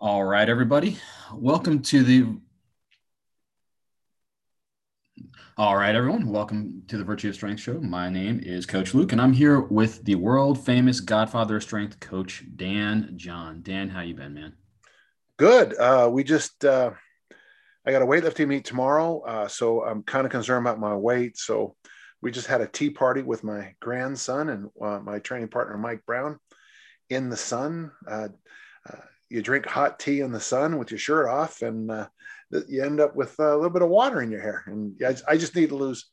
All right, everybody. Welcome to the. All right, everyone. Welcome to the Virtue of Strength Show. My name is Coach Luke, and I'm here with the world famous Godfather of Strength, Coach Dan John. Dan, how you been, man? Good. Uh, we just uh, I got a weightlifting meet tomorrow, uh, so I'm kind of concerned about my weight. So we just had a tea party with my grandson and uh, my training partner Mike Brown in the sun. Uh, uh, you drink hot tea in the sun with your shirt off, and uh, you end up with a little bit of water in your hair. And I, I just need to lose.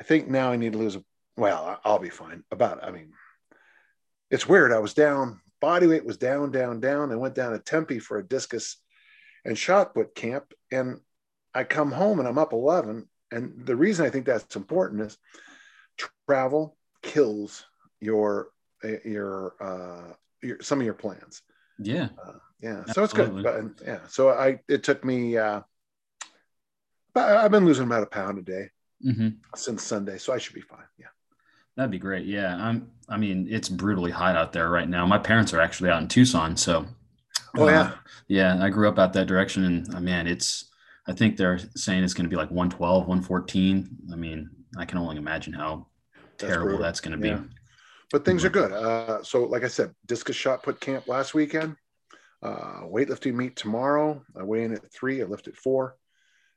I think now I need to lose. Well, I'll be fine. About. I mean, it's weird. I was down. Body weight was down, down, down. I went down to Tempe for a discus and shot put camp, and I come home and I'm up 11. And the reason I think that's important is travel kills your your uh your some of your plans yeah. Uh, yeah. So it's good. But yeah. So I, it took me, uh, I've been losing about a pound a day mm-hmm. since Sunday. So I should be fine. Yeah. That'd be great. Yeah. I'm, I mean, it's brutally hot out there right now. My parents are actually out in Tucson. So, oh, uh, yeah. Yeah. I grew up out that direction and uh, man, it's, I think they're saying it's going to be like 112, 114. I mean, I can only imagine how terrible that's, that's going to be. Yeah but things are good. Uh, so, like I said, discus shot put camp last weekend. Uh, weightlifting meet tomorrow. I weigh in at three. I lift at four,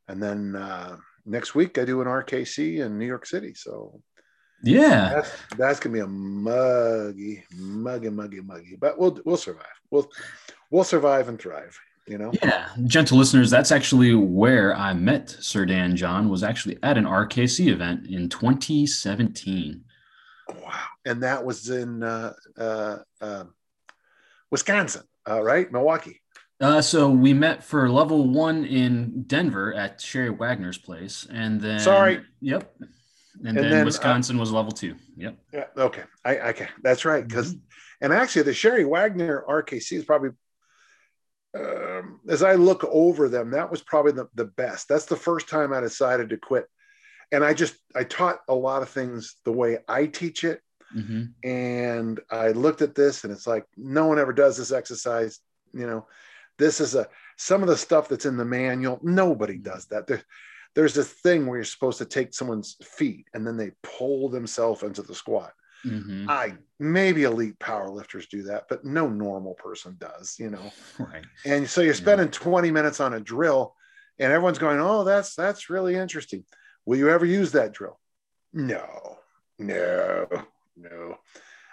and then uh, next week I do an RKC in New York City. So, yeah, that's, that's gonna be a muggy, muggy, muggy, muggy. But we'll we'll survive. We'll we'll survive and thrive. You know. Yeah, gentle listeners, that's actually where I met Sir Dan John. Was actually at an RKC event in 2017. Wow. And that was in uh, uh, uh, Wisconsin, uh, right? Milwaukee. Uh, so we met for level one in Denver at Sherry Wagner's place, and then sorry, yep, and, and then, then, uh, Wisconsin was level two. Yep. Yeah. Okay. I okay. That's right. Because, mm-hmm. and actually, the Sherry Wagner RKC is probably, um, as I look over them, that was probably the, the best. That's the first time I decided to quit and I just I taught a lot of things the way I teach it. Mm-hmm. And I looked at this and it's like no one ever does this exercise. You know, this is a some of the stuff that's in the manual. Nobody mm-hmm. does that. There, there's this thing where you're supposed to take someone's feet and then they pull themselves into the squat. Mm-hmm. I maybe elite powerlifters do that, but no normal person does, you know. Right. And so you're spending yeah. 20 minutes on a drill and everyone's going, "Oh, that's that's really interesting." Will you ever use that drill? No, no, no.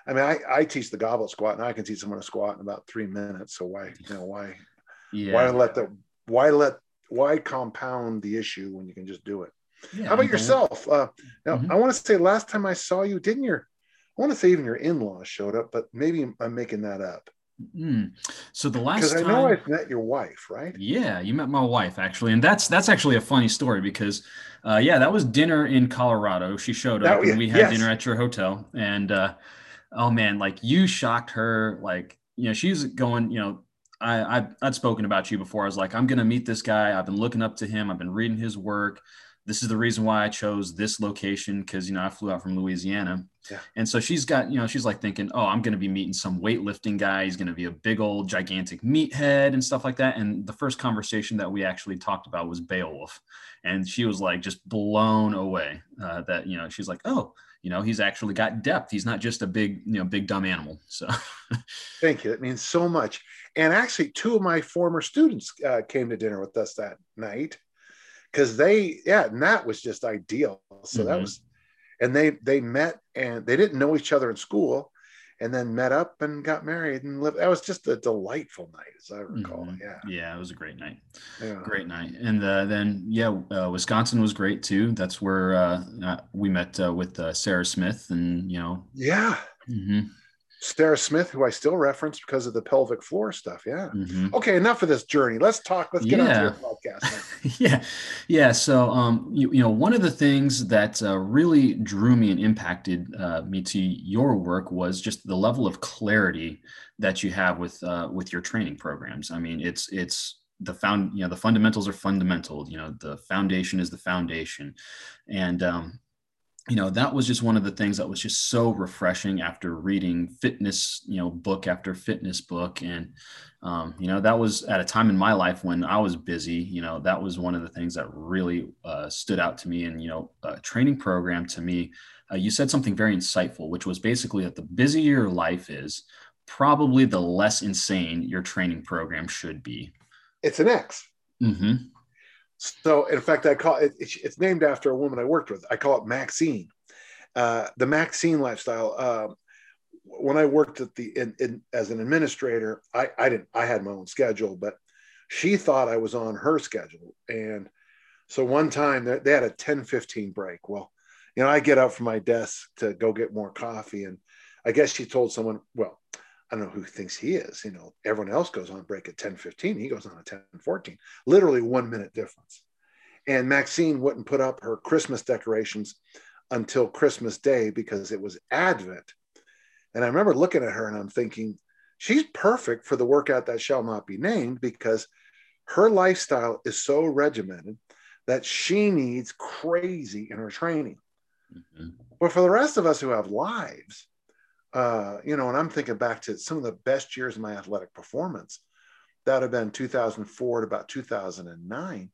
I mean, I, I teach the goblet squat and I can teach someone to squat in about three minutes. So why, you know, why, yeah. why let the, why let, why compound the issue when you can just do it? Yeah, How about yourself? Uh, now, mm-hmm. I want to say last time I saw you, didn't your, I want to say even your in-laws showed up, but maybe I'm making that up. Mm. So the last because I know I've met your wife, right? Yeah, you met my wife actually, and that's that's actually a funny story because, uh, yeah, that was dinner in Colorado. She showed up, that, and we had yes. dinner at your hotel, and uh, oh man, like you shocked her, like you know she's going, you know, I, I I'd spoken about you before. I was like, I'm gonna meet this guy. I've been looking up to him. I've been reading his work this is the reason why I chose this location because you know I flew out from Louisiana. Yeah. And so she's got, you know, she's like thinking, oh, I'm going to be meeting some weightlifting guy. He's going to be a big old gigantic meathead and stuff like that. And the first conversation that we actually talked about was Beowulf. And she was like just blown away uh, that, you know, she's like, oh, you know, he's actually got depth. He's not just a big, you know, big dumb animal. So thank you. That means so much. And actually, two of my former students uh, came to dinner with us that night because they yeah and that was just ideal so mm-hmm. that was and they they met and they didn't know each other in school and then met up and got married and lived that was just a delightful night as i recall mm-hmm. yeah yeah it was a great night yeah. great night and uh, then yeah uh, wisconsin was great too that's where uh, uh we met uh, with uh, sarah smith and you know yeah mm-hmm. Sarah Smith, who I still reference because of the pelvic floor stuff. Yeah. Mm-hmm. Okay, enough of this journey. Let's talk. Let's get yeah. on to your yeah, yeah. So, um, you, you know, one of the things that uh, really drew me and impacted uh, me to your work was just the level of clarity that you have with uh, with your training programs. I mean, it's it's the found you know the fundamentals are fundamental. You know, the foundation is the foundation, and um, you know that was just one of the things that was just so refreshing after reading fitness you know book after fitness book. And um, you know that was at a time in my life when i was busy you know that was one of the things that really uh, stood out to me and you know a training program to me. Uh, you said something very insightful which was basically that the busier your life is probably the less insane your training program should be. It's an x. Mm-hmm. So, in fact, I call it, it's named after a woman I worked with. I call it Maxine. Uh, the Maxine lifestyle. Uh, when I worked at the in, in, as an administrator, I, I didn't. I had my own schedule, but she thought I was on her schedule. And so one time they had a 10 15 break. Well, you know, I get up from my desk to go get more coffee. And I guess she told someone, well, I don't know who thinks he is. You know, everyone else goes on break at 10 15. He goes on at 10 14, literally one minute difference. And Maxine wouldn't put up her Christmas decorations until Christmas Day because it was Advent. And I remember looking at her and I'm thinking, she's perfect for the workout that shall not be named because her lifestyle is so regimented that she needs crazy in her training. Mm-hmm. But for the rest of us who have lives, uh, you know, and I'm thinking back to some of the best years of my athletic performance. That would have been 2004 to about 2009.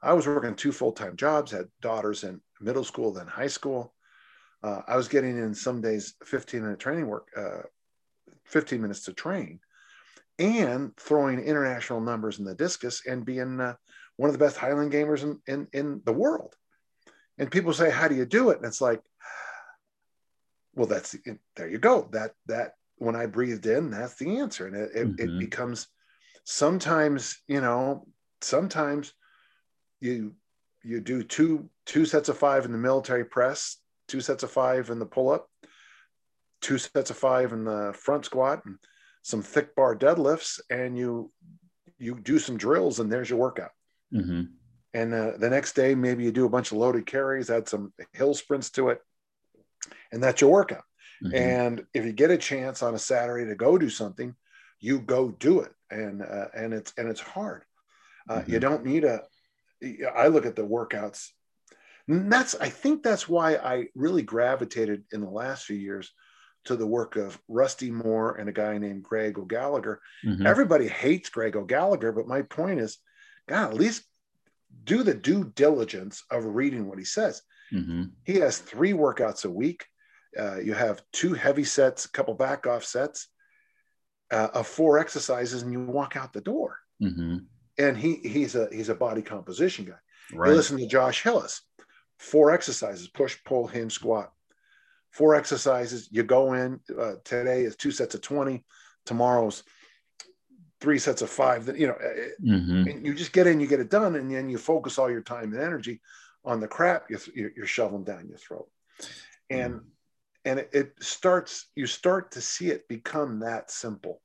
I was working two full time jobs, had daughters in middle school, then high school. Uh, I was getting in some days 15 minute training work, uh, 15 minutes to train, and throwing international numbers in the discus and being uh, one of the best Highland gamers in, in, in the world. And people say, How do you do it? And it's like, well that's there you go that that when i breathed in that's the answer and it, it, mm-hmm. it becomes sometimes you know sometimes you you do two two sets of five in the military press two sets of five in the pull-up two sets of five in the front squat and some thick bar deadlifts and you you do some drills and there's your workout mm-hmm. and uh, the next day maybe you do a bunch of loaded carries add some hill sprints to it and that's your workout. Mm-hmm. And if you get a chance on a Saturday to go do something, you go do it. And uh, and it's and it's hard. Uh, mm-hmm. You don't need a. I look at the workouts. that's I think that's why I really gravitated in the last few years to the work of Rusty Moore and a guy named Greg O'Gallagher. Mm-hmm. Everybody hates Greg O'Gallagher, but my point is, God, at least do the due diligence of reading what he says. Mm-hmm. He has three workouts a week. Uh, you have two heavy sets, a couple back off sets uh, of four exercises, and you walk out the door. Mm-hmm. And he he's a he's a body composition guy. Right. You listen to Josh Hillis, four exercises: push, pull, hinge, squat. Four exercises. You go in. Uh, today is two sets of twenty. Tomorrow's three sets of five. That you know, uh, mm-hmm. you just get in, you get it done, and then you focus all your time and energy on the crap you're, you're shoveling down your throat. And mm and it, it starts you start to see it become that simple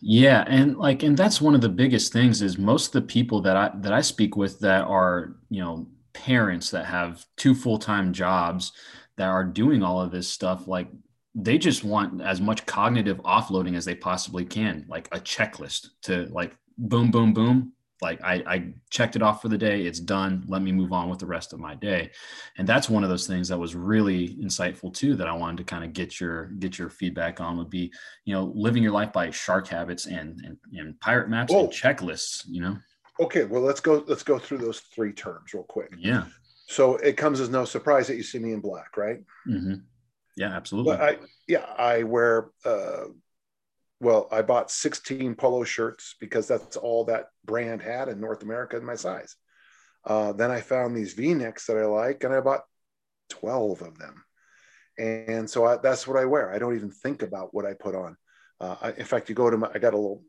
yeah and like and that's one of the biggest things is most of the people that i that i speak with that are you know parents that have two full-time jobs that are doing all of this stuff like they just want as much cognitive offloading as they possibly can like a checklist to like boom boom boom like I, I checked it off for the day it's done let me move on with the rest of my day. And that's one of those things that was really insightful too that i wanted to kind of get your get your feedback on would be you know living your life by shark habits and and, and pirate maps Whoa. and checklists you know? Okay well let's go let's go through those three terms real quick. Yeah. So it comes as no surprise that you see me in black right? Mm-hmm. yeah absolutely. But I, yeah i wear uh well, I bought 16 polo shirts because that's all that brand had in North America in my size. Uh, then I found these V-necks that I like, and I bought 12 of them. And so I, that's what I wear. I don't even think about what I put on. Uh, I, in fact, you go to my, I got a little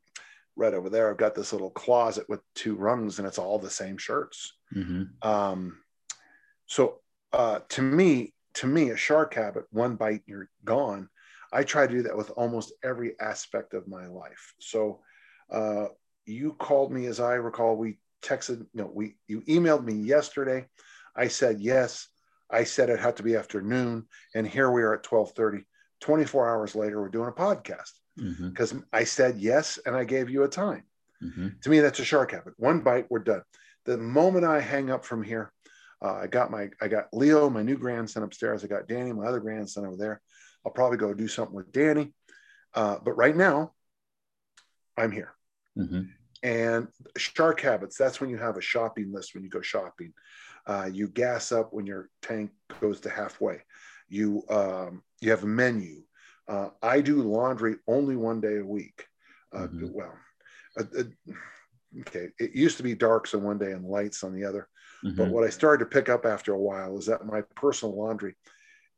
right over there. I've got this little closet with two rungs, and it's all the same shirts. Mm-hmm. Um, so uh, to me, to me, a shark habit, one bite, you're gone I try to do that with almost every aspect of my life. So uh, you called me, as I recall, we texted, no, we you emailed me yesterday. I said yes. I said it had to be afternoon, and here we are at 12:30. 24 hours later, we're doing a podcast because mm-hmm. I said yes and I gave you a time. Mm-hmm. To me, that's a shark habit. One bite, we're done. The moment I hang up from here, Uh, I got my I got Leo, my new grandson upstairs. I got Danny, my other grandson over there. I'll probably go do something with Danny. Uh, but right now, I'm here. Mm-hmm. And shark habits, that's when you have a shopping list when you go shopping. Uh, you gas up when your tank goes to halfway. You um, you have a menu. Uh, I do laundry only one day a week. Uh, mm-hmm. Well, uh, uh, okay, it used to be darks on one day and lights on the other. Mm-hmm. But what I started to pick up after a while is that my personal laundry,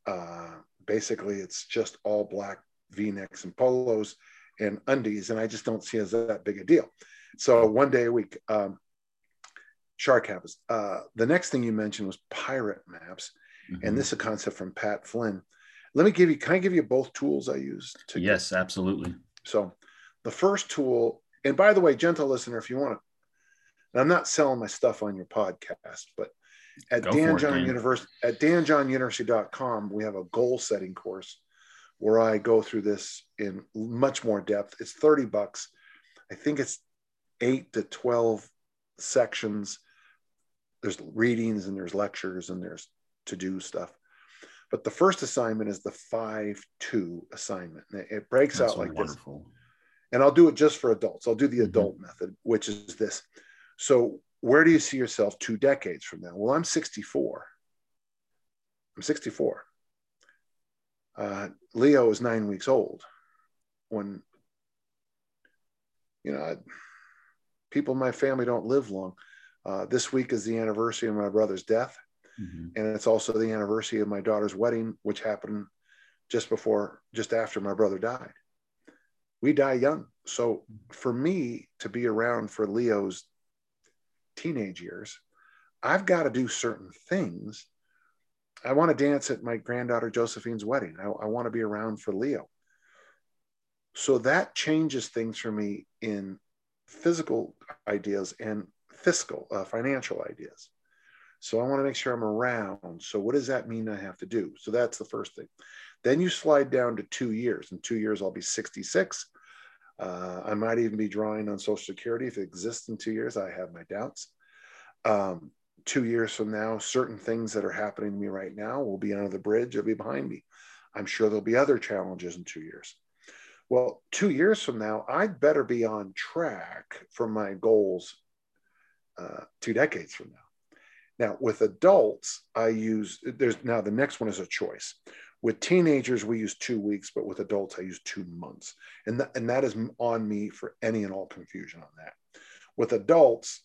uh, basically, it's just all black V-necks and polos and undies, and I just don't see as that big a deal. So one day a week. Um, shark habits. Uh, the next thing you mentioned was pirate maps, mm-hmm. and this is a concept from Pat Flynn. Let me give you. Can I give you both tools I use? To yes, get? absolutely. So, the first tool, and by the way, gentle listener, if you want to, I'm not selling my stuff on your podcast, but at Go Dan John University at danjohnuniversity.com, we have a goal setting course where I go through this in much more depth. It's 30 bucks. I think it's eight to 12 sections there's readings and there's lectures and there's to do stuff. But the first assignment is the five two assignment. It breaks That's out like wonderful. this. And I'll do it just for adults. I'll do the mm-hmm. adult method, which is this. So, where do you see yourself two decades from now? Well, I'm 64. I'm 64. Uh, Leo is nine weeks old when, you know, people in my family don't live long. Uh, this week is the anniversary of my brother's death. Mm-hmm. And it's also the anniversary of my daughter's wedding, which happened just before, just after my brother died. We die young. So for me to be around for Leo's teenage years, I've got to do certain things. I want to dance at my granddaughter Josephine's wedding. I, I want to be around for Leo. So that changes things for me in physical ideas and fiscal, uh, financial ideas. So I want to make sure I'm around. So what does that mean I have to do? So that's the first thing. Then you slide down to two years. In two years, I'll be 66. Uh, I might even be drawing on Social Security if it exists in two years. I have my doubts. Um, two years from now, certain things that are happening to me right now will be under the bridge, will be behind me. I'm sure there'll be other challenges in two years. Well, two years from now, I'd better be on track for my goals uh, two decades from now. Now, with adults, I use there's now the next one is a choice. With teenagers, we use two weeks, but with adults, I use two months. And, th- and that is on me for any and all confusion on that. With adults,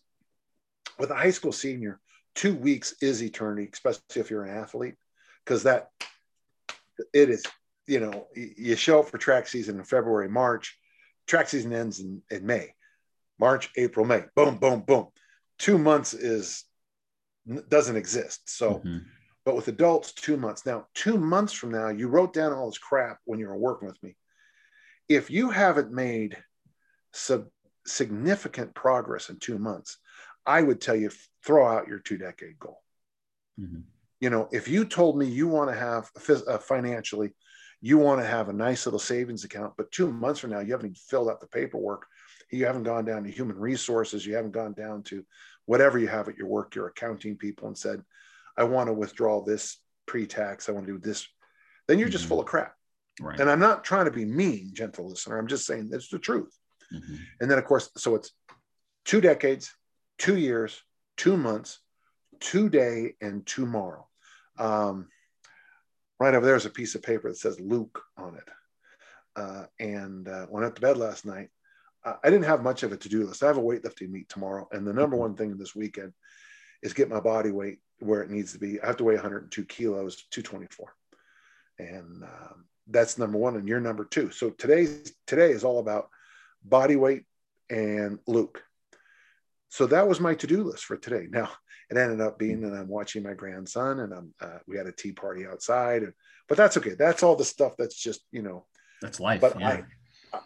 with a high school senior, two weeks is eternity, especially if you're an athlete, because that it is, you know, you show up for track season in February, March, track season ends in, in May, March, April, May, boom, boom, boom two months is doesn't exist. So, mm-hmm. But with adults, two months. Now, two months from now, you wrote down all this crap when you were working with me. If you haven't made sub- significant progress in two months, I would tell you throw out your two decade goal. Mm-hmm. You know, if you told me you want to have uh, financially, you want to have a nice little savings account, but two months from now, you haven't even filled out the paperwork you haven't gone down to human resources, you haven't gone down to whatever you have at your work, your accounting people, and said, I want to withdraw this pre tax, I want to do this, then you're mm-hmm. just full of crap. Right. And I'm not trying to be mean, gentle listener. I'm just saying it's the truth. Mm-hmm. And then, of course, so it's two decades, two years, two months, today, and tomorrow. Um, right over there is a piece of paper that says Luke on it. Uh, and uh, went up to bed last night I didn't have much of a to do list. I have a weightlifting meet tomorrow, and the number mm-hmm. one thing this weekend is get my body weight where it needs to be. I have to weigh 102 kilos, 224, and um, that's number one. And you're number two. So today's today is all about body weight and Luke. So that was my to-do list for today. Now it ended up being that I'm watching my grandson, and I'm uh, we had a tea party outside, and, but that's okay. That's all the stuff that's just you know that's life. But yeah. I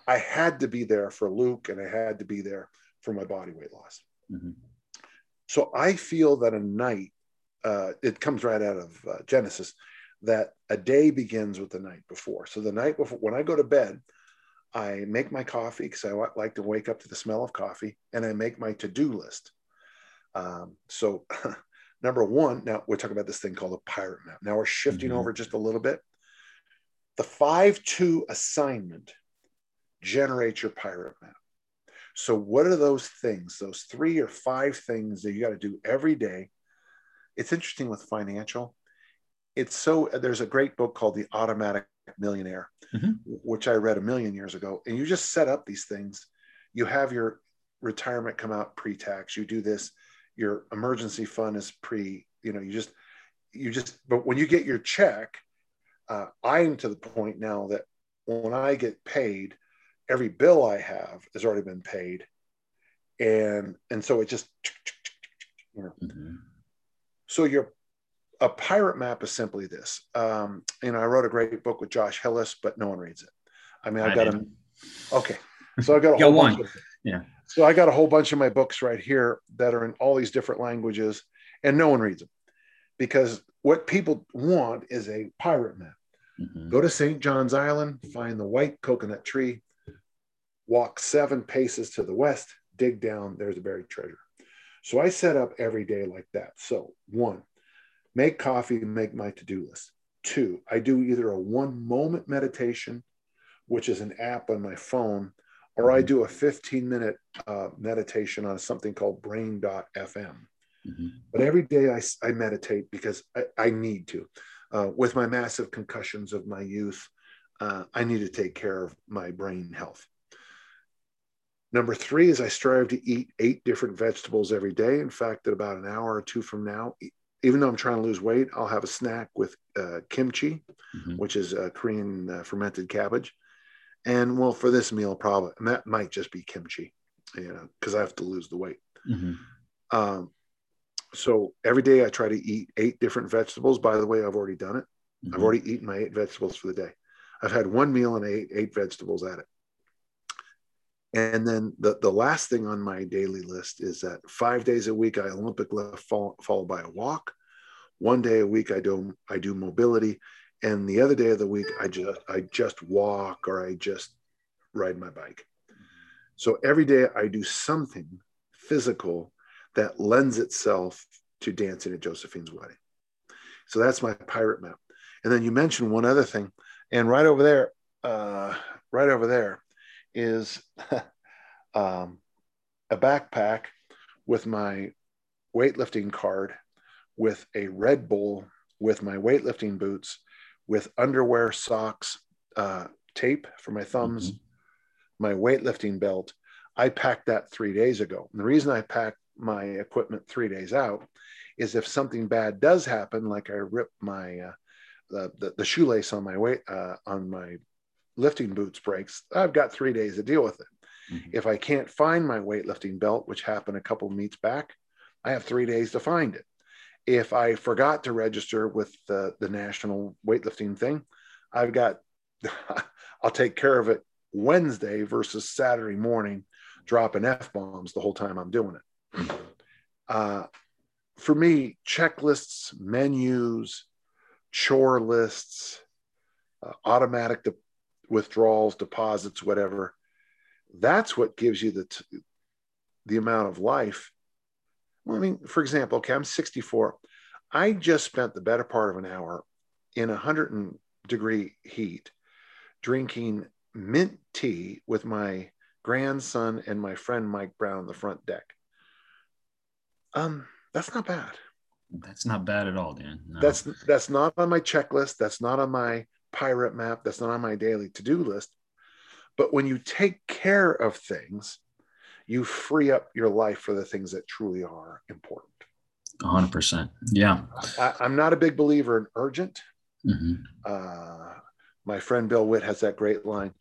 I had to be there for Luke and I had to be there for my body weight loss. Mm-hmm. So I feel that a night, uh, it comes right out of uh, Genesis, that a day begins with the night before. So the night before, when I go to bed, I make my coffee because I like to wake up to the smell of coffee and I make my to do list. Um, so Number one, now we're talking about this thing called a pirate map. Now we're shifting mm-hmm. over just a little bit. this thing called a pirate map. Now we're shifting over just a little bit. The 5 2 assignment generates your pirate map. So, what are those things, those three or five things that you got to do every day? It's interesting with financial. It's so, there's a great book called The Automatic Millionaire, mm-hmm. which I read a million years ago. And you just set up these things. You have your retirement come out pre tax. You do this. Your emergency fund is pre, you know, you just, you just, but when you get your check, uh, I'm to the point now that when I get paid, every bill I have has already been paid, and and so it just, you know. Mm-hmm. So your a pirate map is simply this. Um, you know, I wrote a great book with Josh Hillis, but no one reads it. I mean, I, I got them. Okay, so I got a whole bunch. Of, yeah. So I got a whole bunch of my books right here that are in all these different languages, and no one reads them because what people want is a pirate map. Mm-hmm. Go to St. John's Island, find the white coconut tree, walk seven paces to the west, dig down, there's a buried treasure. So I set up every day like that. So, one, make coffee, make my to do list. Two, I do either a one moment meditation, which is an app on my phone, or I mm-hmm. do a 15 minute uh, meditation on something called brain.fm. Mm-hmm. But every day I, I meditate because I, I need to. Uh, with my massive concussions of my youth, uh, I need to take care of my brain health. Number three is I strive to eat eight different vegetables every day. In fact, at about an hour or two from now, even though I'm trying to lose weight, I'll have a snack with uh, kimchi, mm-hmm. which is a Korean uh, fermented cabbage. And well, for this meal, probably that might just be kimchi, you know, because I have to lose the weight. Mm-hmm. Um, so every day I try to eat eight different vegetables. By the way, I've already done it. Mm-hmm. I've already eaten my eight vegetables for the day. I've had one meal and I ate eight vegetables at it. And then the, the last thing on my daily list is that five days a week I Olympic lift followed by a walk. One day a week I do I do mobility, and the other day of the week I just I just walk or I just ride my bike. So every day I do something physical that lends itself to dancing at Josephine's wedding. So that's my pirate map. And then you mentioned one other thing, and right over there, uh, right over there, is um, a backpack with my weightlifting card, with a Red Bull, with my weightlifting boots, with underwear, socks, uh, tape for my thumbs, mm-hmm. my weightlifting belt. I packed that three days ago. And the reason I packed my equipment three days out is if something bad does happen, like I rip my uh, the, the, the shoelace on my weight uh, on my lifting boots breaks, I've got three days to deal with it. Mm-hmm. If I can't find my weightlifting belt, which happened a couple meets back, I have three days to find it. If I forgot to register with the, the national weightlifting thing, I've got, I'll take care of it Wednesday versus Saturday morning, dropping F bombs the whole time I'm doing it. Mm-hmm. Uh, for me, checklists, menus, chore lists, uh, automatic de- withdrawals, deposits, whatever. That's what gives you the t- the amount of life. Well, I mean, for example, okay, I'm 64. I just spent the better part of an hour in 100 degree heat drinking mint tea with my grandson and my friend Mike Brown on the front deck. Um, that's not bad. That's not bad at all, Dan. No. That's that's not on my checklist. That's not on my pirate map. That's not on my daily to-do list. But when you take care of things, you free up your life for the things that truly are important. 100%. Yeah. I, am not a big believer in urgent. Mm-hmm. Uh, my friend Bill Witt has that great line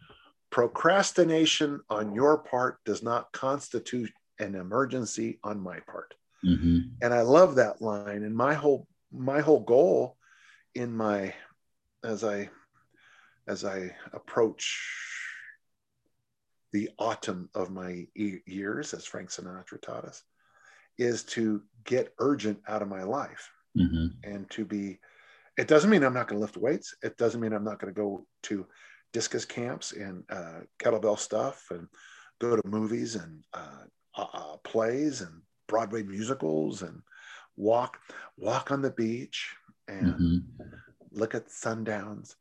procrastination on your part does not constitute an emergency on my part. Mm-hmm. And I love that line. And my whole my whole goal in my as I as I approach the autumn of my years, as Frank Sinatra taught us, is to get urgent out of my life mm-hmm. and to be. It doesn't mean I'm not going to lift weights. It doesn't mean I'm not going to go to discus camps and uh, kettlebell stuff and go to movies and uh, uh, plays and Broadway musicals and walk walk on the beach and mm-hmm. look at sundowns.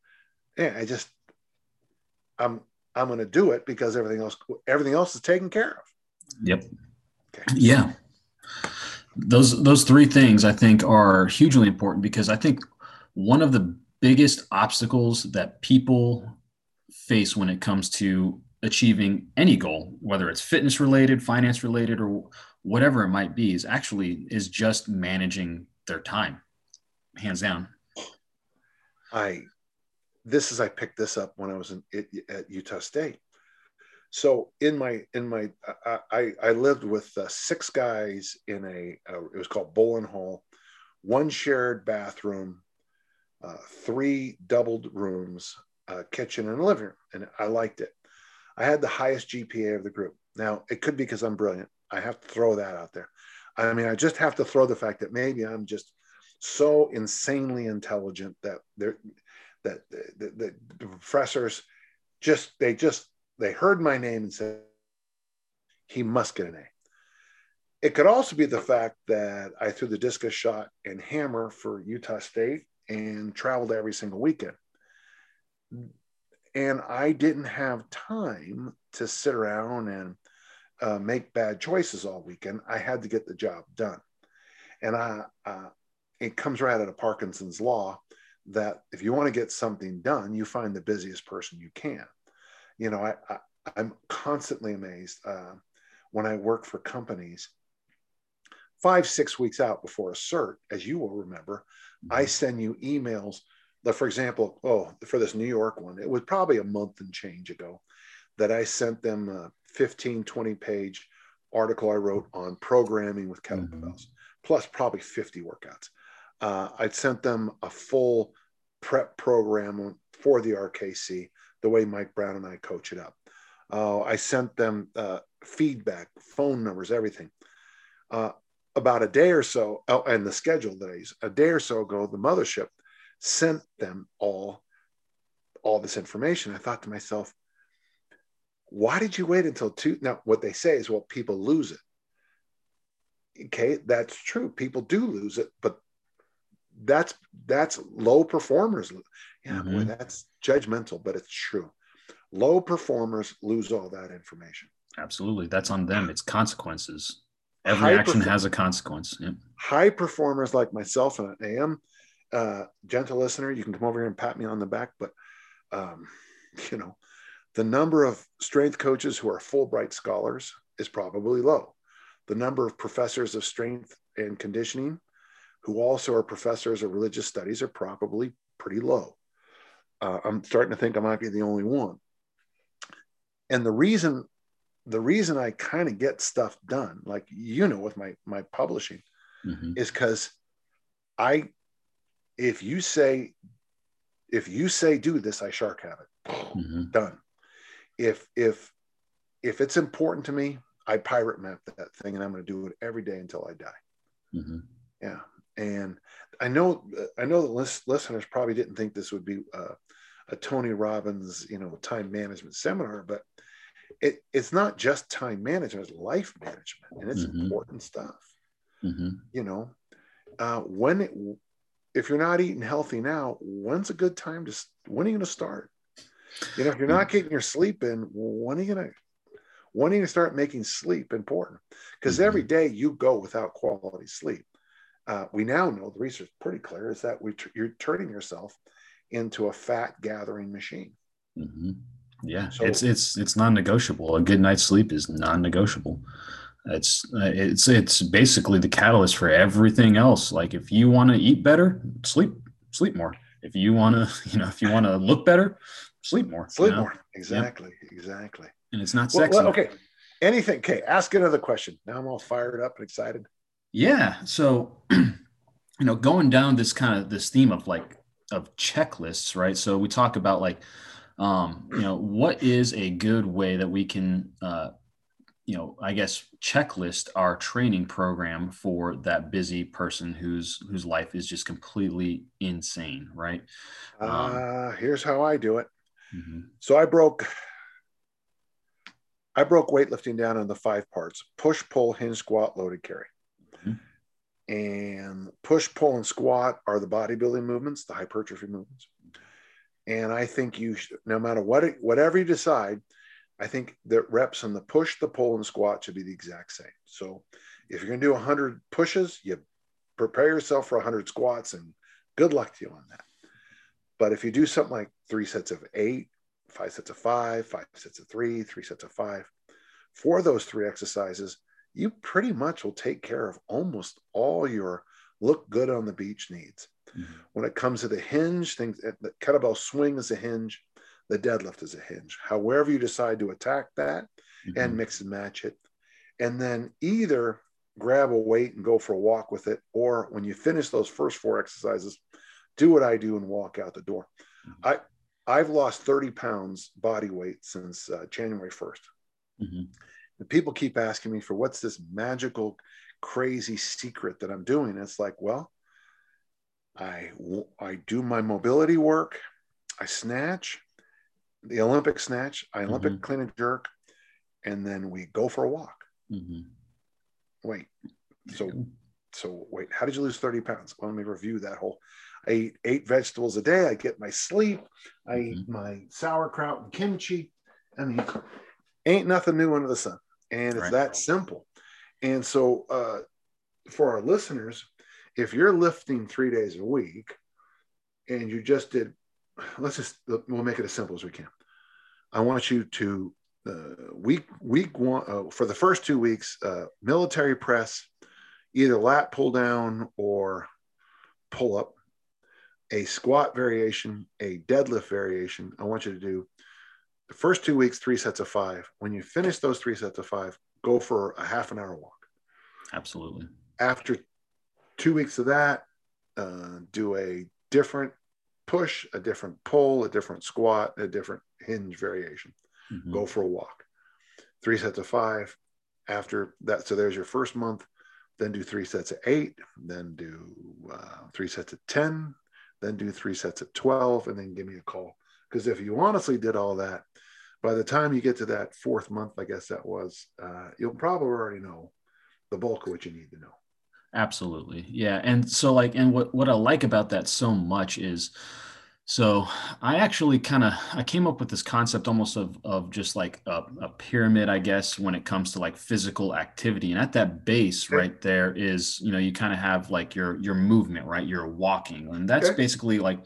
Yeah, I just I'm I'm going to do it because everything else everything else is taken care of. Yep. Okay. Yeah. Those those three things I think are hugely important because I think one of the biggest obstacles that people face when it comes to achieving any goal, whether it's fitness related, finance related, or whatever it might be, is actually is just managing their time, hands down. I this is I picked this up when I was in at Utah State. So in my in my I I lived with uh, six guys in a uh, it was called Bowling Hall, one shared bathroom, uh, three doubled rooms, kitchen and living room, and I liked it. I had the highest GPA of the group. Now it could be because I'm brilliant. I have to throw that out there. I mean, I just have to throw the fact that maybe I'm just so insanely intelligent that they're that the, the, the professors just they just they heard my name and said he must get an A. It could also be the fact that I threw the discus shot and hammer for Utah State and traveled every single weekend. And I didn't have time to sit around and uh, make bad choices all weekend. I had to get the job done. And I, uh, it comes right out of Parkinson's law that if you want to get something done, you find the busiest person you can. You know, I, I am constantly amazed uh, when I work for companies. Five six weeks out before a cert, as you will remember, mm-hmm. I send you emails. That, for example, oh, for this New York one, it was probably a month and change ago that I sent them a 15, 20 page article I wrote on programming with kettlebells, mm-hmm. plus probably 50 workouts uh, I'd sent them a full prep program for the RKC, the way Mike Brown and I coach it up. Uh, I sent them uh, feedback, phone numbers, everything. Uh, about a day or so, oh, and the schedule use, a day or so ago, the mothership sent them all all this information. I thought to myself, why did you wait until two? Now, what they say is, well, people lose it. Okay, that's true. People do lose it, but that's that's low performers. Yeah, mm-hmm. boy, that's judgmental, but it's true. Low performers lose all that information. Absolutely, that's on them. It's consequences. Every high action perform- has a consequence. Yep. High performers like myself, and I am uh, gentle listener. You can come over here and pat me on the back, but um, you know, the number of strength coaches who are Fulbright scholars is probably low. The number of professors of strength and conditioning who also are professors of religious studies are probably pretty low. Uh, I'm starting to think I might be the only one. And the reason, the reason I kind of get stuff done, like you know, with my my publishing, mm-hmm. is because I, if you say, if you say do this, I shark habit. Mm-hmm. Done. If if if it's important to me, I pirate map that thing, and I'm going to do it every day until I die. Mm-hmm. Yeah, and I know I know the list, listeners probably didn't think this would be uh, a Tony Robbins, you know, time management seminar, but it, it's not just time management; it's life management, and it's mm-hmm. important stuff. Mm-hmm. You know, uh, when it, if you're not eating healthy now, when's a good time to when are you going to start? You know, if you're not getting your sleep in, when are you going to when are you going to start making sleep important? Because mm-hmm. every day you go without quality sleep uh, we now know the research is pretty clear is that we you're turning yourself into a fat gathering machine. Mm-hmm. Yeah, so, it's it's it's non-negotiable. A good night's sleep is non-negotiable. It's uh, it's it's basically the catalyst for everything else. Like if you want to eat better, sleep sleep more. If you want to, you know, if you want to look better, sleep more. Sleep you know? more. Exactly. Exactly. And it's not sexy. Well, okay. Anything. Okay. Ask another question. Now I'm all fired up and excited. Yeah. So, you know, going down this kind of this theme of like of checklists, right? So we talk about like, um, you know, what is a good way that we can, uh, you know, I guess checklist our training program for that busy person whose whose life is just completely insane, right? Um, uh, here's how I do it. Mm-hmm. So I broke I broke weightlifting down into five parts: push, pull, hinge, squat, loaded carry and push, pull, and squat are the bodybuilding movements, the hypertrophy movements. And I think you, should, no matter what, it, whatever you decide, I think that reps on the push, the pull, and squat should be the exact same. So if you're going to do 100 pushes, you prepare yourself for 100 squats and good luck to you on that. But if you do something like three sets of eight, five sets of five, five sets of three, three sets of five, for those three exercises, you pretty much will take care of almost all your look good on the beach needs. Mm-hmm. When it comes to the hinge, things the kettlebell swing is a hinge, the deadlift is a hinge. However, you decide to attack that mm-hmm. and mix and match it. And then either grab a weight and go for a walk with it, or when you finish those first four exercises, do what I do and walk out the door. Mm-hmm. I I've lost 30 pounds body weight since uh, January 1st. Mm-hmm. And people keep asking me for what's this magical, crazy secret that I'm doing. It's like, well, I I do my mobility work, I snatch, the Olympic snatch, I Olympic mm-hmm. clean and jerk, and then we go for a walk. Mm-hmm. Wait, so so wait, how did you lose 30 pounds? Well, let me review that whole. I eat eight vegetables a day. I get my sleep. I mm-hmm. eat my sauerkraut and kimchi. I mean, ain't nothing new under the sun, and it's right. that simple. And so, uh, for our listeners, if you're lifting three days a week, and you just did, let's just we'll make it as simple as we can. I want you to uh, week week one uh, for the first two weeks uh, military press either lat pull down or pull up a squat variation a deadlift variation i want you to do the first two weeks three sets of five when you finish those three sets of five go for a half an hour walk absolutely after two weeks of that uh, do a different push a different pull a different squat a different hinge variation mm-hmm. go for a walk. Three sets of five. After that, so there's your first month. Then do three sets of eight. Then do uh, three sets of 10. Then do three sets of 12. And then give me a call. Because if you honestly did all that, by the time you get to that fourth month, I guess that was, uh, you'll probably already know the bulk of what you need to know. Absolutely. Yeah. And so, like, and what, what I like about that so much is, so I actually kind of I came up with this concept almost of of just like a, a, pyramid, I guess, when it comes to like physical activity. And at that base okay. right there is, you know, you kind of have like your your movement, right? You're walking. And that's okay. basically like,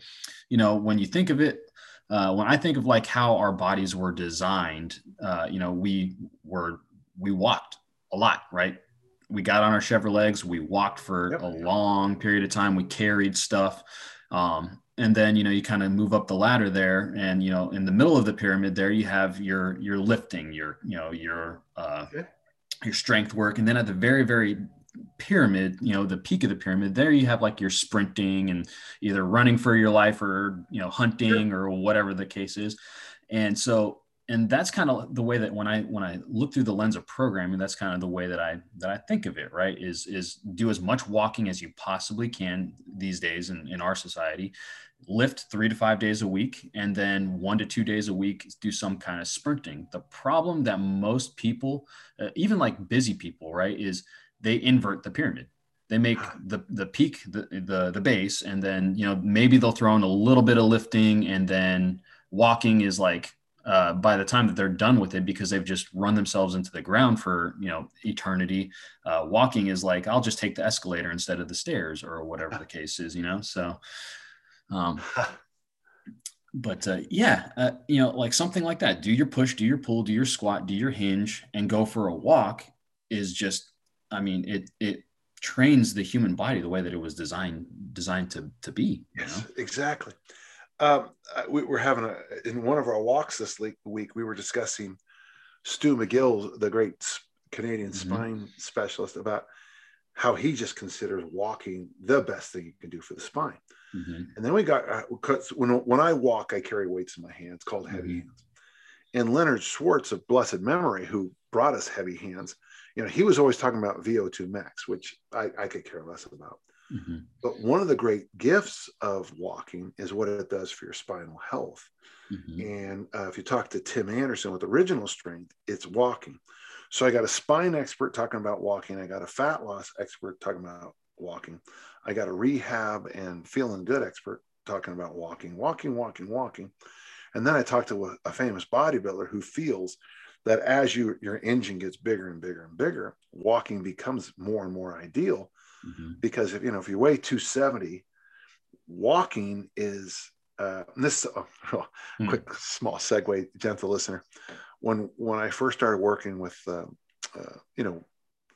you know, when you think of it, uh, when I think of like how our bodies were designed, uh, you know, we were we walked a lot, right? We got on our Chevrolets, we walked for yep. a long period of time, we carried stuff. Um, and then you know you kind of move up the ladder there and you know in the middle of the pyramid there you have your your lifting your you know your uh, your strength work and then at the very very pyramid you know the peak of the pyramid there you have like your sprinting and either running for your life or you know hunting or whatever the case is and so and that's kind of the way that when I when I look through the lens of programming, that's kind of the way that I that I think of it. Right? Is is do as much walking as you possibly can these days in, in our society, lift three to five days a week, and then one to two days a week do some kind of sprinting. The problem that most people, uh, even like busy people, right, is they invert the pyramid. They make the the peak the, the the base and then you know maybe they'll throw in a little bit of lifting and then walking is like uh, by the time that they're done with it because they've just run themselves into the ground for you know eternity uh, walking is like i'll just take the escalator instead of the stairs or whatever the case is you know so um, but uh, yeah uh, you know like something like that. Do your push do your pull do your squat do your hinge and go for a walk is just i mean it it trains the human body the way that it was designed designed to to be yes know? exactly um, uh, we were having a in one of our walks this week. We were discussing Stu McGill, the great Canadian mm-hmm. spine specialist, about how he just considers walking the best thing you can do for the spine. Mm-hmm. And then we got uh, when when I walk, I carry weights in my hands called heavy mm-hmm. hands. And Leonard Schwartz of blessed memory, who brought us heavy hands, you know, he was always talking about VO2 max, which I, I could care less about. Mm-hmm. But one of the great gifts of walking is what it does for your spinal health. Mm-hmm. And uh, if you talk to Tim Anderson with original strength, it's walking. So I got a spine expert talking about walking. I got a fat loss expert talking about walking. I got a rehab and feeling good expert talking about walking, walking, walking, walking. And then I talked to a, a famous bodybuilder who feels that as you, your engine gets bigger and bigger and bigger, walking becomes more and more ideal. Mm-hmm. Because if you know if you weigh 270, walking is uh, this oh, oh, quick small segue, gentle listener. When when I first started working with uh, uh, you know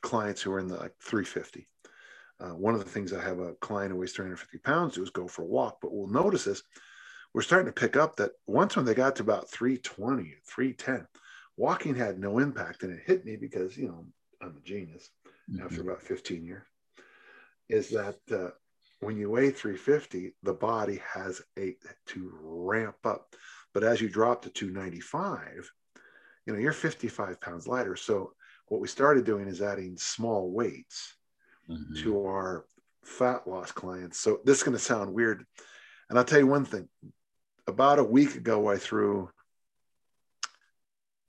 clients who are in the like 350, uh, one of the things I have a client who weighs 350 pounds do is go for a walk. But we'll notice this: we're starting to pick up that once when they got to about 320, 310, walking had no impact, and it hit me because you know I'm a genius mm-hmm. after about 15 years. Is that uh, when you weigh 350, the body has a to ramp up. But as you drop to 295, you know, you're 55 pounds lighter. So what we started doing is adding small weights mm-hmm. to our fat loss clients. So this is going to sound weird. And I'll tell you one thing. About a week ago, I threw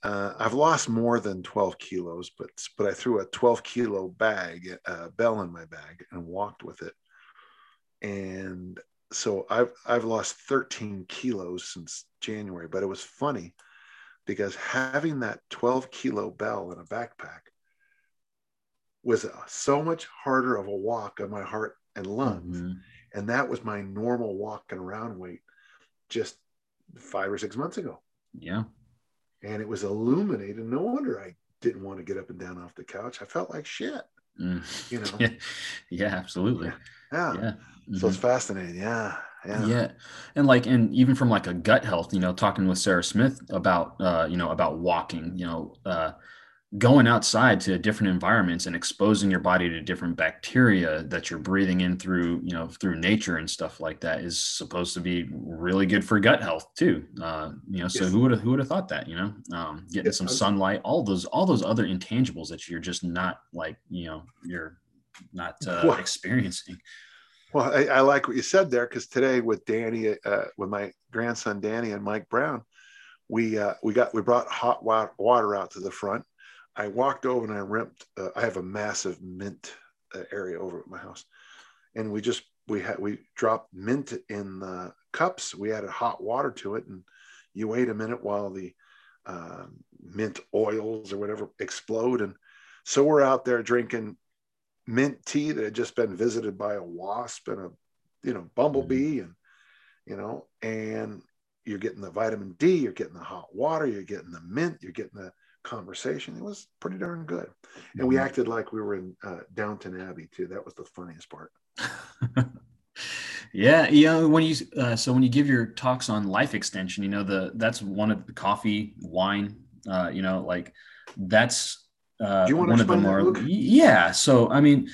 uh, I've lost more than 12 kilos, but but I threw a 12 kilo bag, uh, bell in my bag, and walked with it and so I've I've lost 13 kilos since January. But it was funny because having that 12 kilo bell in a backpack was so much harder of a walk on my heart and lungs, mm-hmm. and that was my normal walking around weight just five or six months ago. Yeah, and it was illuminated. No wonder I didn't want to get up and down off the couch. I felt like shit. Mm. You know. yeah. yeah, absolutely. Yeah. yeah. Mm-hmm. So it's mm-hmm. fascinating. Yeah. Yeah. yeah. And like, and even from like a gut health, you know, talking with Sarah Smith about, uh, you know, about walking, you know, uh, going outside to different environments and exposing your body to different bacteria that you're breathing in through you know through nature and stuff like that is supposed to be really good for gut health too uh, you know so yes. who would have who would have thought that you know um, getting yes. some sunlight all those all those other intangibles that you're just not like you know you're not uh, well, experiencing well I, I, like what you said there because today with danny uh, with my grandson danny and mike brown we uh, we got we brought hot water out to the front I walked over and I ripped. Uh, I have a massive mint uh, area over at my house, and we just we had we dropped mint in the cups. We added hot water to it, and you wait a minute while the uh, mint oils or whatever explode, and so we're out there drinking mint tea that had just been visited by a wasp and a you know bumblebee, mm-hmm. and you know, and you're getting the vitamin D, you're getting the hot water, you're getting the mint, you're getting the conversation. It was pretty darn good. And we mm-hmm. acted like we were in uh, Downton Abbey too. That was the funniest part. yeah, you know when you uh, so when you give your talks on life extension, you know the that's one of the coffee, wine, uh, you know like that's uh, one of the more yeah. So I mean,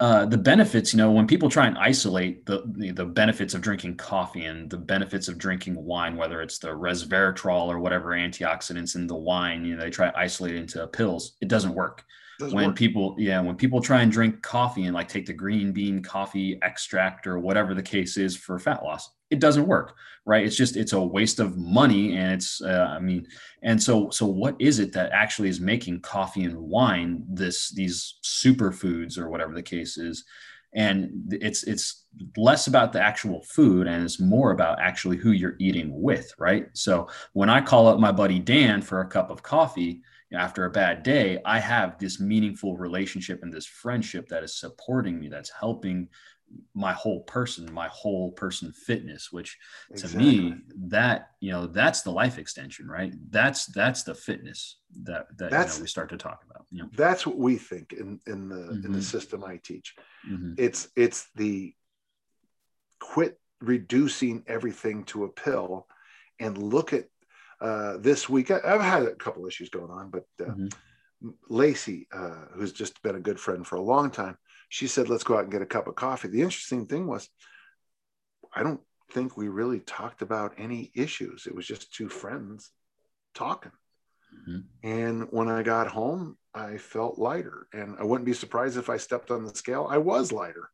uh, the benefits, you know, when people try and isolate the, the, the benefits of drinking coffee and the benefits of drinking wine, whether it's the resveratrol or whatever antioxidants in the wine, you know, they try to isolate it into pills. It doesn't work. Doesn't when work. people, yeah, when people try and drink coffee and like take the green bean coffee extract or whatever the case is for fat loss, it doesn't work right? It's just it's a waste of money and it's uh, i mean and so so what is it that actually is making coffee and wine this these superfoods or whatever the case is? And it's it's less about the actual food and it's more about actually who you're eating with right? So when i call up my buddy dan for a cup of coffee after a bad day i have this meaningful relationship and this friendship that is supporting me that's helping my whole person my whole person fitness which exactly. to me that you know that's the life extension right that's that's the fitness that that that's, you know, we start to talk about you know? that's what we think in in the mm-hmm. in the mm-hmm. system i teach mm-hmm. it's it's the quit reducing everything to a pill and look at uh, this week I, have had a couple issues going on but uh, mm-hmm. lacey uh, who's just been a good friend for a long time she said, let's go out and get a cup of coffee. The interesting thing was, I don't think we really talked about any issues. It was just two friends talking. Mm-hmm. And when I got home, I felt lighter. And I wouldn't be surprised if I stepped on the scale. I was lighter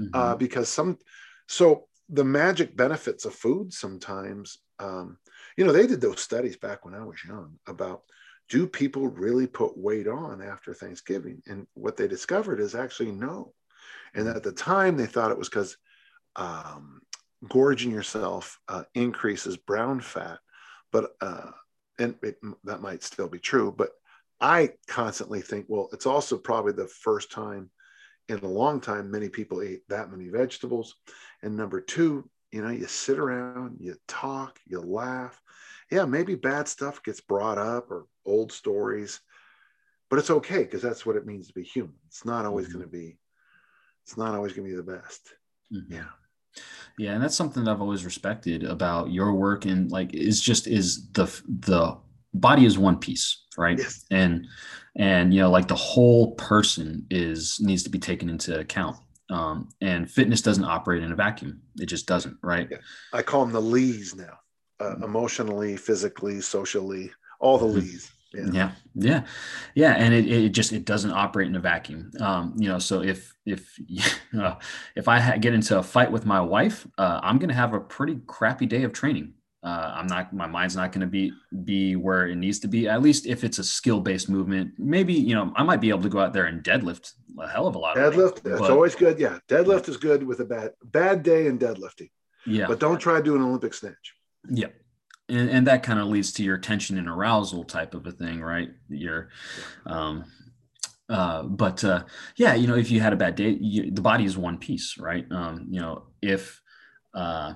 mm-hmm. uh, because some, so the magic benefits of food sometimes, um, you know, they did those studies back when I was young about do people really put weight on after Thanksgiving? And what they discovered is actually no. And at the time, they thought it was because um, gorging yourself uh, increases brown fat, but uh, and it, that might still be true. But I constantly think, well, it's also probably the first time in a long time many people ate that many vegetables. And number two, you know, you sit around, you talk, you laugh. Yeah, maybe bad stuff gets brought up or old stories, but it's okay because that's what it means to be human. It's not always mm-hmm. going to be, it's not always going to be the best. Mm-hmm. Yeah. Yeah, and that's something that I've always respected about your work and like is just is the the body is one piece, right? Yes. And and you know like the whole person is needs to be taken into account. Um, and fitness doesn't operate in a vacuum. It just doesn't, right? Yeah. I call them the Lees now. Uh, mm-hmm. emotionally, physically, socially, all the mm-hmm. Lees. Yeah. yeah, yeah, yeah, and it, it just it doesn't operate in a vacuum. Um, you know, so if if uh, if I ha- get into a fight with my wife, uh, I'm going to have a pretty crappy day of training. Uh, I'm not, my mind's not going to be be where it needs to be. At least if it's a skill based movement, maybe you know I might be able to go out there and deadlift a hell of a lot. Deadlift, that's always good. Yeah, deadlift is good with a bad bad day in deadlifting. Yeah, but don't try to do an Olympic snatch. Yeah, and, and that kind of leads to your tension and arousal type of a thing, right? Your, um, uh, but uh, yeah, you know, if you had a bad day, you, the body is one piece, right? Um, you know, if uh,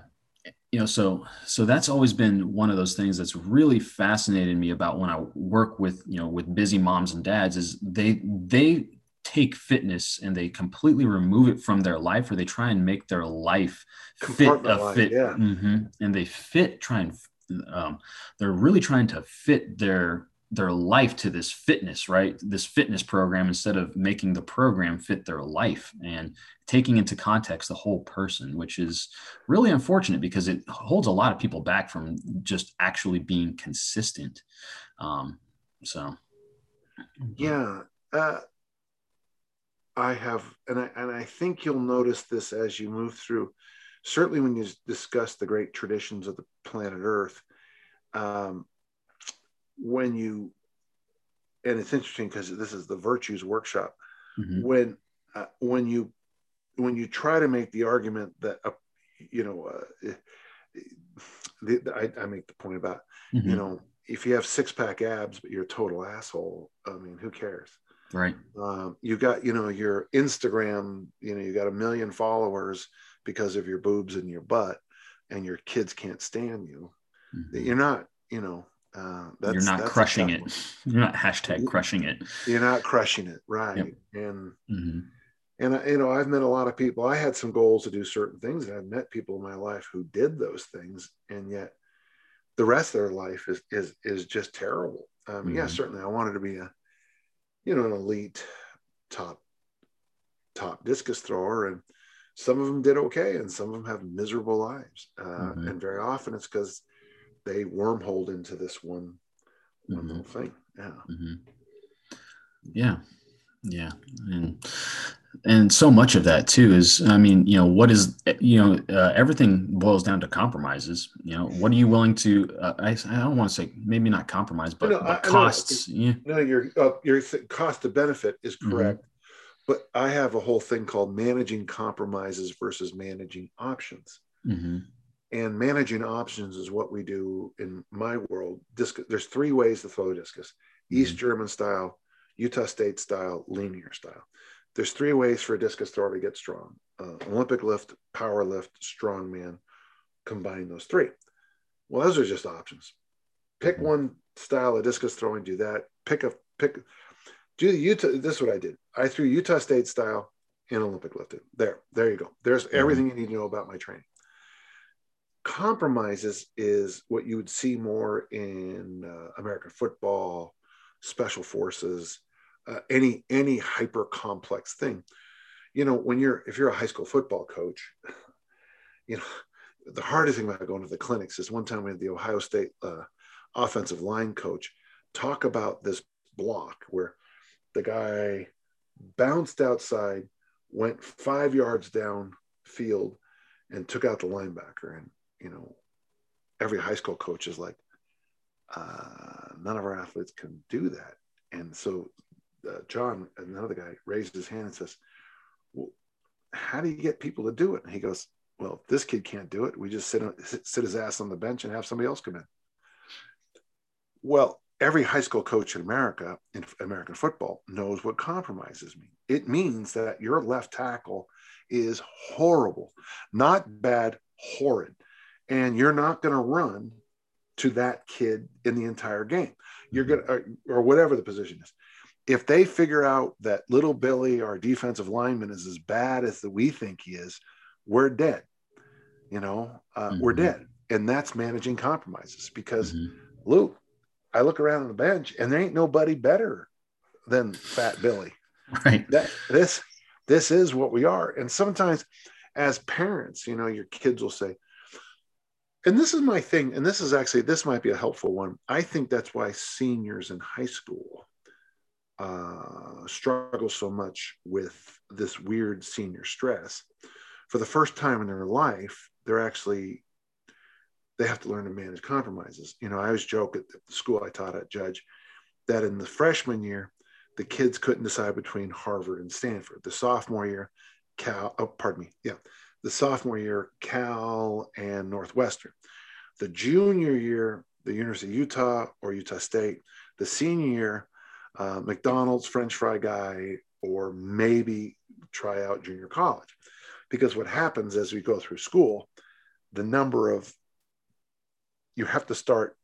you know, so so that's always been one of those things that's really fascinated me about when I work with you know with busy moms and dads is they they take fitness and they completely remove it from their life or they try and make their life fit a fit yeah. mm-hmm, and they fit try and um, they're really trying to fit their their life to this fitness right? This fitness program instead of making the program fit their life and taking into context the whole person which is really unfortunate because it holds a lot of people back from just actually being consistent. Um, so. Yeah uh, i have and i and i think you'll notice this as you move through certainly when you discuss the great traditions of the planet Earth, um, when you, and it's interesting because this is the virtues workshop, mm-hmm. when uh, when you when you try to make the argument that uh, you know, uh, the, the, I, I, make the point about mm-hmm. you know if you have six pack abs but you're a total asshole, I mean, who cares? Right. Um, you got you know your Instagram, you know, you got a million followers because of your boobs and your butt and your kids can't stand you mm-hmm. you're not you know uh, you're not crushing it you're not hashtag crushing it you're not crushing it right yep. and mm-hmm. and I, you know i've met a lot of people i had some goals to do certain things and i've met people in my life who did those things and yet the rest of their life is is is just terrible um, mm-hmm. yeah certainly i wanted to be a you know an elite top top discus thrower and some of them did okay and some of them have miserable lives uh, mm-hmm. and very often it's because they wormhole into this one one mm-hmm. little thing yeah mm-hmm. yeah yeah and and so much of that too is i mean you know what is you know uh, everything boils down to compromises you know what are you willing to uh, I, I don't want to say maybe not compromise but, no, but costs yeah. no your uh, your cost to benefit is mm-hmm. correct but I have a whole thing called managing compromises versus managing options. Mm-hmm. And managing options is what we do in my world. Disc- there's three ways to throw a discus mm-hmm. East German style, Utah State style, linear style. There's three ways for a discus thrower to get strong uh, Olympic lift, power lift, strongman. Combine those three. Well, those are just options. Pick mm-hmm. one style of discus throwing, do that. Pick a pick do the Utah. This is what I did. I threw Utah State style in Olympic lifting. There, there you go. There's mm-hmm. everything you need to know about my training. Compromises is what you would see more in uh, American football, special forces, uh, any any hyper complex thing. You know, when you're if you're a high school football coach, you know, the hardest thing about going to the clinics is one time we had the Ohio State uh, offensive line coach talk about this block where the guy bounced outside, went five yards down field, and took out the linebacker. And you know, every high school coach is like, uh, none of our athletes can do that. And so uh, John, another guy, raised his hand and says, well, how do you get people to do it? And he goes, well, this kid can't do it. We just sit, sit his ass on the bench and have somebody else come in. Well, every high school coach in America, in American football, knows what compromises mean. It means that your left tackle is horrible, not bad, horrid. And you're not going to run to that kid in the entire game. You're going to, or, or whatever the position is. If they figure out that little Billy, our defensive lineman, is as bad as the, we think he is, we're dead. You know, uh, mm-hmm. we're dead. And that's managing compromises because, mm-hmm. Luke, I look around on the bench and there ain't nobody better than Fat Billy. Right. That, this this is what we are. And sometimes, as parents, you know, your kids will say, and this is my thing, and this is actually this might be a helpful one. I think that's why seniors in high school uh, struggle so much with this weird senior stress. For the first time in their life, they're actually they have to learn to manage compromises. You know, I always joke at the school I taught at Judge that in the freshman year, the kids couldn't decide between Harvard and Stanford. The sophomore year, Cal, oh, pardon me, yeah, the sophomore year, Cal and Northwestern. The junior year, the University of Utah or Utah State. The senior year, uh, McDonald's, French fry guy, or maybe try out junior college. Because what happens as we go through school, the number of you have to start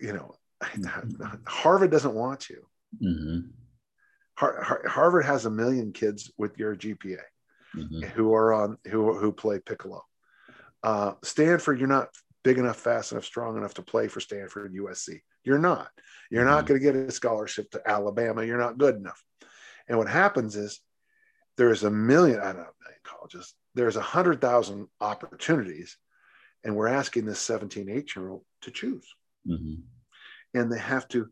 you know harvard doesn't want you. Mm-hmm. Har- harvard has a million kids with your gpa mm-hmm. who are on who who play piccolo. Uh, stanford you're not big enough fast enough strong enough to play for stanford usc you're not. You're mm-hmm. not going to get a scholarship to alabama. You're not good enough. And what happens is there's a million i don't know a million colleges. There's a hundred thousand opportunities and we're asking this 17 18 year old to choose. Mm-hmm. and they have to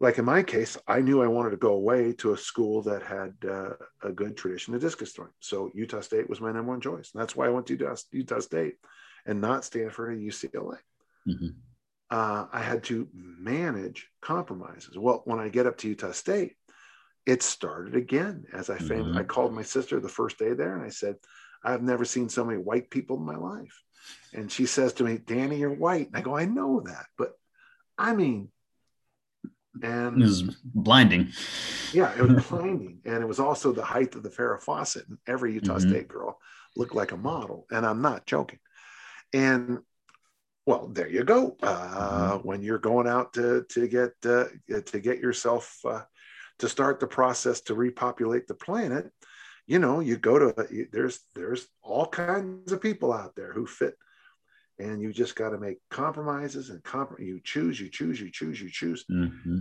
like in my case i knew i wanted to go away to a school that had uh, a good tradition of discus throwing. So utah state was my number one choice. And that's why i went to utah, utah state and not stanford or ucla mm-hmm. uh, i had to manage compromises. Well when i get up to utah state it started again. As i mm-hmm. i called my sister the first day there and i said i've never seen so many white people in my life and she says to me, Danny, you're white. And I go, I know that. But I mean, and it was blinding. Yeah, it was blinding. And it was also the height of the Farrah Fawcett. And every Utah mm-hmm. State girl looked like a model. And I'm not joking. And well, there you go. Uh, mm-hmm. When you're going out to to get uh, to get yourself uh, to start the process to repopulate the planet, you know, you go to there's there's all kinds of people out there who fit, and you just got to make compromises and comp- you choose, you choose, you choose, you choose. Mm-hmm.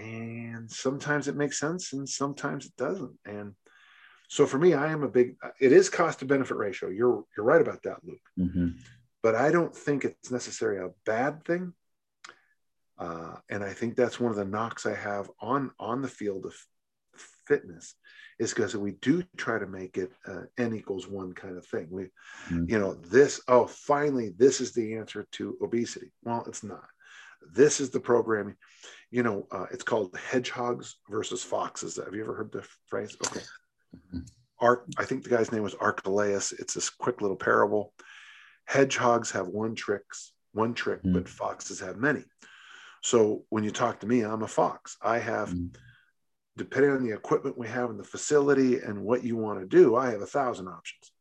And sometimes it makes sense, and sometimes it doesn't. And so for me, I am a big. It is cost to benefit ratio. You're you're right about that, Luke. Mm-hmm. But I don't think it's necessarily a bad thing. Uh, and I think that's one of the knocks I have on on the field of fitness is because we do try to make it uh, n equals one kind of thing. We, mm-hmm. you know, this, oh, finally, this is the answer to obesity. Well, it's not. This is the programming. You know, uh, it's called hedgehogs versus foxes. Have you ever heard the phrase? Okay. Mm-hmm. Art, I think the guy's name was Archelaus. It's this quick little parable. Hedgehogs have one tricks, one trick, mm-hmm. but foxes have many. So when you talk to me, I'm a fox. I have mm-hmm depending on the equipment we have in the facility and what you want to do, I have a thousand options.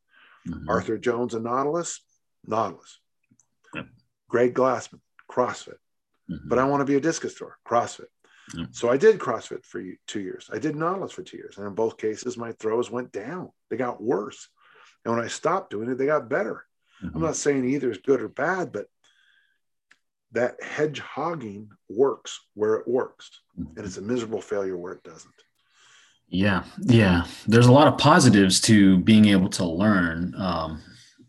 Mm-hmm. Arthur Jones and Nautilus, Nautilus. Yep. Greg Glassman, CrossFit. Mm-hmm. But I want to be a discus thrower, CrossFit. Yep. So I did CrossFit for two years. I did Nautilus for two years. And in both cases, my throws went down. They got worse. And when I stopped doing it, they got better. Mm-hmm. I'm not saying either is good or bad, but that hedgehogging works where it works and it's a miserable failure where it doesn't. Yeah yeah. There's a lot of positives to being able to learn um,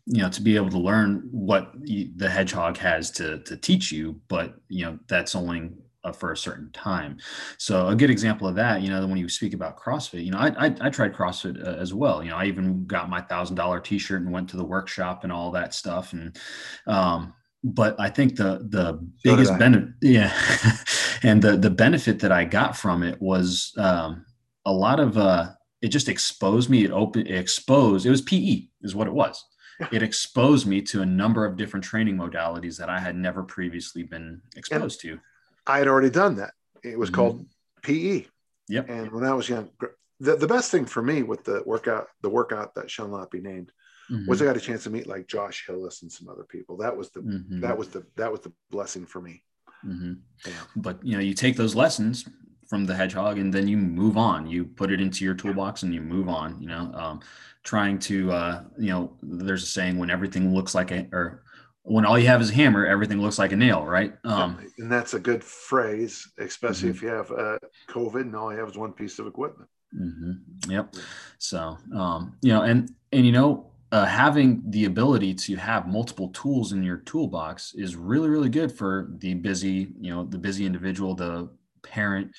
you know to be able to learn what the hedgehog has to to teach you but you know that's only for a certain time. So a good example of that you know when you speak about crossfit you know i i, I tried crossfit uh, as well. You know i even got my thousand dollar t-shirt and went to the workshop and all that stuff and um but I think the the so biggest benefit, yeah, and the the benefit that I got from it was um, a lot of uh, it just exposed me. It opened, it exposed. It was PE, is what it was. It exposed me to a number of different training modalities that I had never previously been exposed and to. I had already done that. It was mm-hmm. called PE. Yep. And when I was young, the, the best thing for me with the workout, the workout that shall not be named, mm-hmm. was I got a chance to meet like Josh Hillis and some other people. That was the mm-hmm. that was the that was the blessing for me. Mm-hmm. Yeah. But you know, you take those lessons from the hedgehog and then you move on you put it into your toolbox and you move on you know um, trying to uh, you know there's a saying when everything looks like a or when all you have is a hammer everything looks like a nail right um, and that's a good phrase especially mm-hmm. if you have uh, covid and all you have is one piece of equipment mm-hmm. yep so um, you know and and you know uh, having the ability to have multiple tools in your toolbox is really really good for the busy you know the busy individual the parent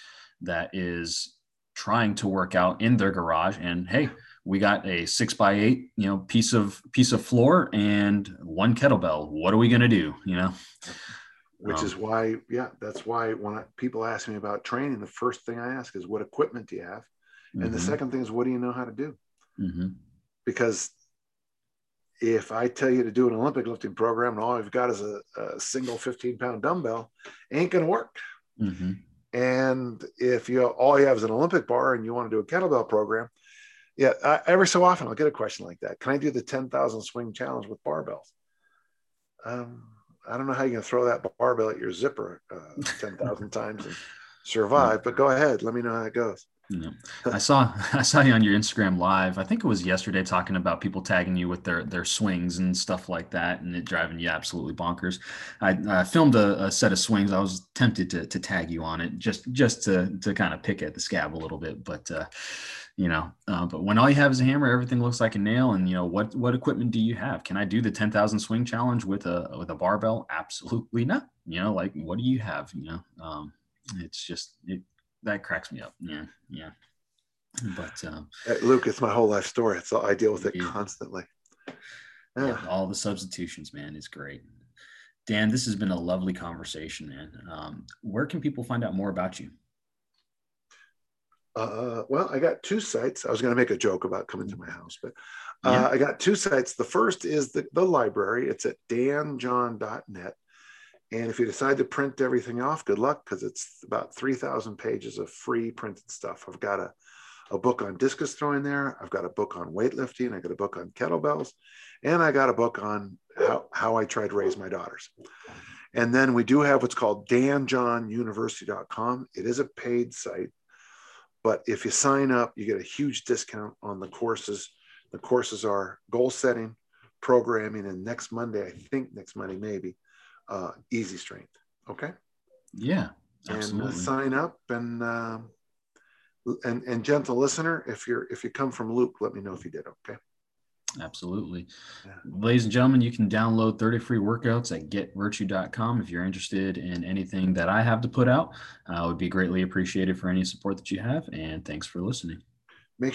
that is trying to work out in their garage. And hey we got a six by eight you know piece of piece of floor and one kettlebell. What are we going to do you know? Which um, is why yeah that's why when I, people ask me about training the first thing i ask is what equipment do you have? And mm-hmm. the second thing is what do you know how to do? Mm-hmm. because if i tell you to do an olympic lifting program and all i've got is a, a single 15 pound dumbbell ain't going to work mm-hmm. And if you all you have is an Olympic bar and you want to do a kettlebell program, yeah, I, every so often I'll get a question like that. Can I do the 10,000 swing challenge with barbells? Um, I don't know how you're going to throw that barbell at your zipper uh, 10,000 times and survive, but go ahead. Let me know how it goes. Yeah. I saw I saw you on your Instagram live. I think it was yesterday talking about people tagging you with their their swings and stuff like that, and it driving you absolutely bonkers. I, I filmed a, a, set of swings. I was tempted to to tag you on it just just to to kind of pick at the scab a little bit, but uh, you know. Uh, but when all you have is a hammer, everything looks like a nail. And you know what what equipment do you have? Can I do the ten thousand swing challenge with a with a barbell? Absolutely not. You know, like what do you have? You know, um, it's just it that cracks me up. Yeah, yeah. But um, Luke, it's my whole life story. So I deal with it yeah. constantly. Yeah. yeah, all the substitutions, man, is great. Dan, this has been a lovely conversation, man. Um, where can people find out more about you? Uh, well, I got two sites. I was going to make a joke about coming to my house, but uh, yeah. I got two sites. The first is the, the library. It's at danjohn.net. And if you decide to print everything off, good luck because it's about 3,000 pages of free printed stuff. I've got a, a book on discus throwing there. I've got a book on weightlifting. I got a book on kettlebells. And I got a book on how, how I try to raise my daughters. And then we do have what's called danjohnuniversity.com. It is a paid site, but if you sign up, you get a huge discount on the courses. The courses are goal setting, programming, and next Monday, I think next Monday, maybe uh, easy strength. Okay. Yeah. Absolutely. And sign up and uh, and and gentle listener, if you're if you come from Luke, let me know if you did. Okay. Absolutely. Yeah. Ladies and gentlemen, you can download 30 free workouts at getvirtue.com if you're interested in anything that I have to put out. Uh, would be greatly appreciated for any support that you have. And thanks for listening.